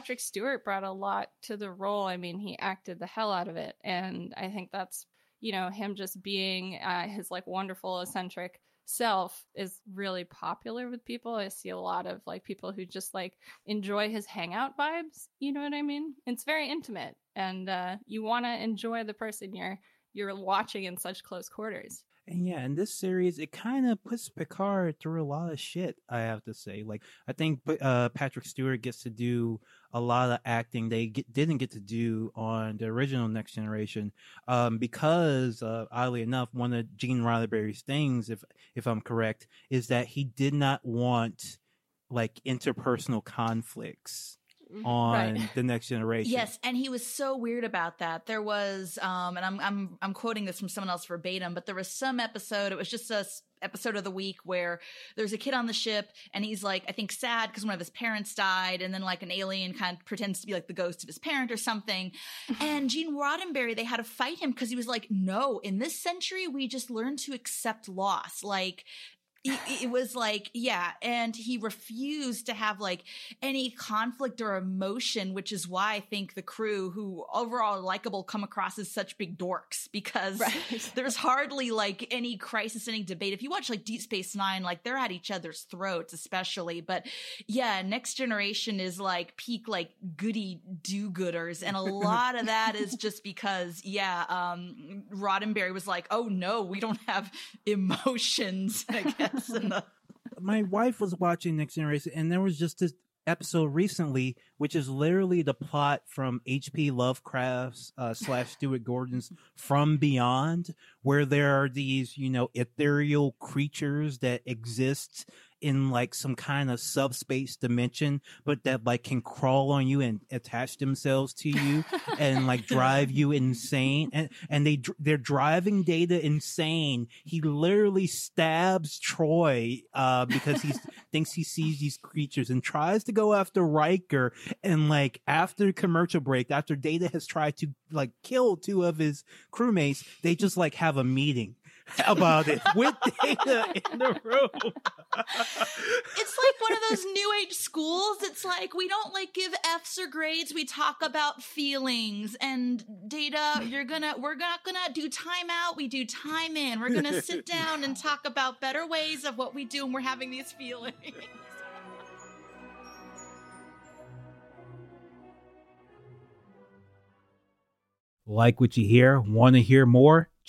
Patrick Stewart brought a lot to the role. I mean, he acted the hell out of it, and I think that's you know him just being uh, his like wonderful eccentric self is really popular with people. I see a lot of like people who just like enjoy his hangout vibes. You know what I mean? It's very intimate, and uh, you want to enjoy the person you're you're watching in such close quarters. And yeah, in this series, it kind of puts Picard through a lot of shit. I have to say, like I think uh, Patrick Stewart gets to do a lot of acting they get, didn't get to do on the original Next Generation, um, because uh, oddly enough, one of Gene Roddenberry's things, if if I'm correct, is that he did not want like interpersonal conflicts. On right. the next generation. Yes, and he was so weird about that. There was um and I'm I'm I'm quoting this from someone else verbatim, but there was some episode, it was just a episode of the week where there's a kid on the ship and he's like I think sad because one of his parents died and then like an alien kind of pretends to be like the ghost of his parent or something. and Gene Roddenberry they had to fight him because he was like no, in this century we just learn to accept loss. Like it, was like yeah and he refused to have like any conflict or emotion which is why i think the crew who overall likable come across as such big dorks because right. there's hardly like any crisis any debate if you watch like deep space nine like they're at each other's throats especially but yeah next generation is like peak like goody do-gooders and a lot of that is just because yeah um roddenberry was like oh no we don't have emotions i guess the- My wife was watching Next Generation, and there was just this episode recently, which is literally the plot from H.P. Lovecraft's uh, slash Stuart Gordon's From Beyond, where there are these, you know, ethereal creatures that exist in like some kind of subspace dimension, but that like can crawl on you and attach themselves to you and like drive you insane. And and they they're driving Data insane. He literally stabs Troi, uh, because he thinks he sees these creatures and tries to go after Riker. And like after commercial break, after Data has tried to like kill two of his crewmates, they just like have a meeting about it with data in the room. it's like one of those new age schools. It's like we don't like give F's or grades. We talk about feelings and data. You're gonna we're not gonna do time out. We do time in. We're gonna sit down and talk about better ways of what we do, and we're having these feelings. Like what you hear? Want to hear more?